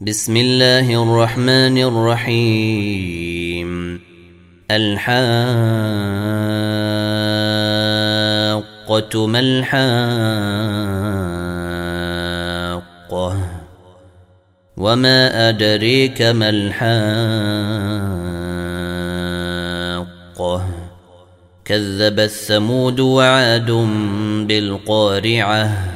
بسم الله الرحمن الرحيم. الحاقة ما الحاقة؟ وما أدريك ما الحاقة؟ كذب الثمود وعاد بالقارعة.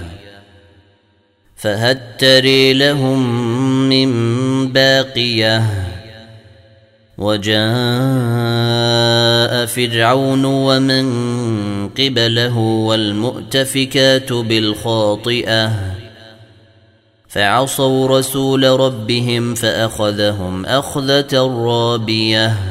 فهل تري لهم من باقية. وجاء فرعون ومن قبله والمؤتفكات بالخاطئة. فعصوا رسول ربهم فأخذهم أخذة رابية.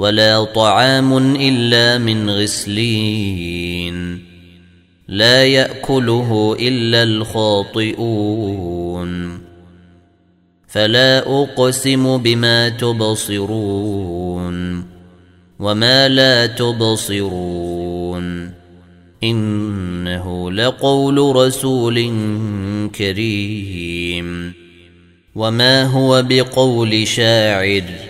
ولا طعام إلا من غسلين. لا يأكله إلا الخاطئون. فلا أقسم بما تبصرون وما لا تبصرون. إنه لقول رسول كريم. وما هو بقول شاعر.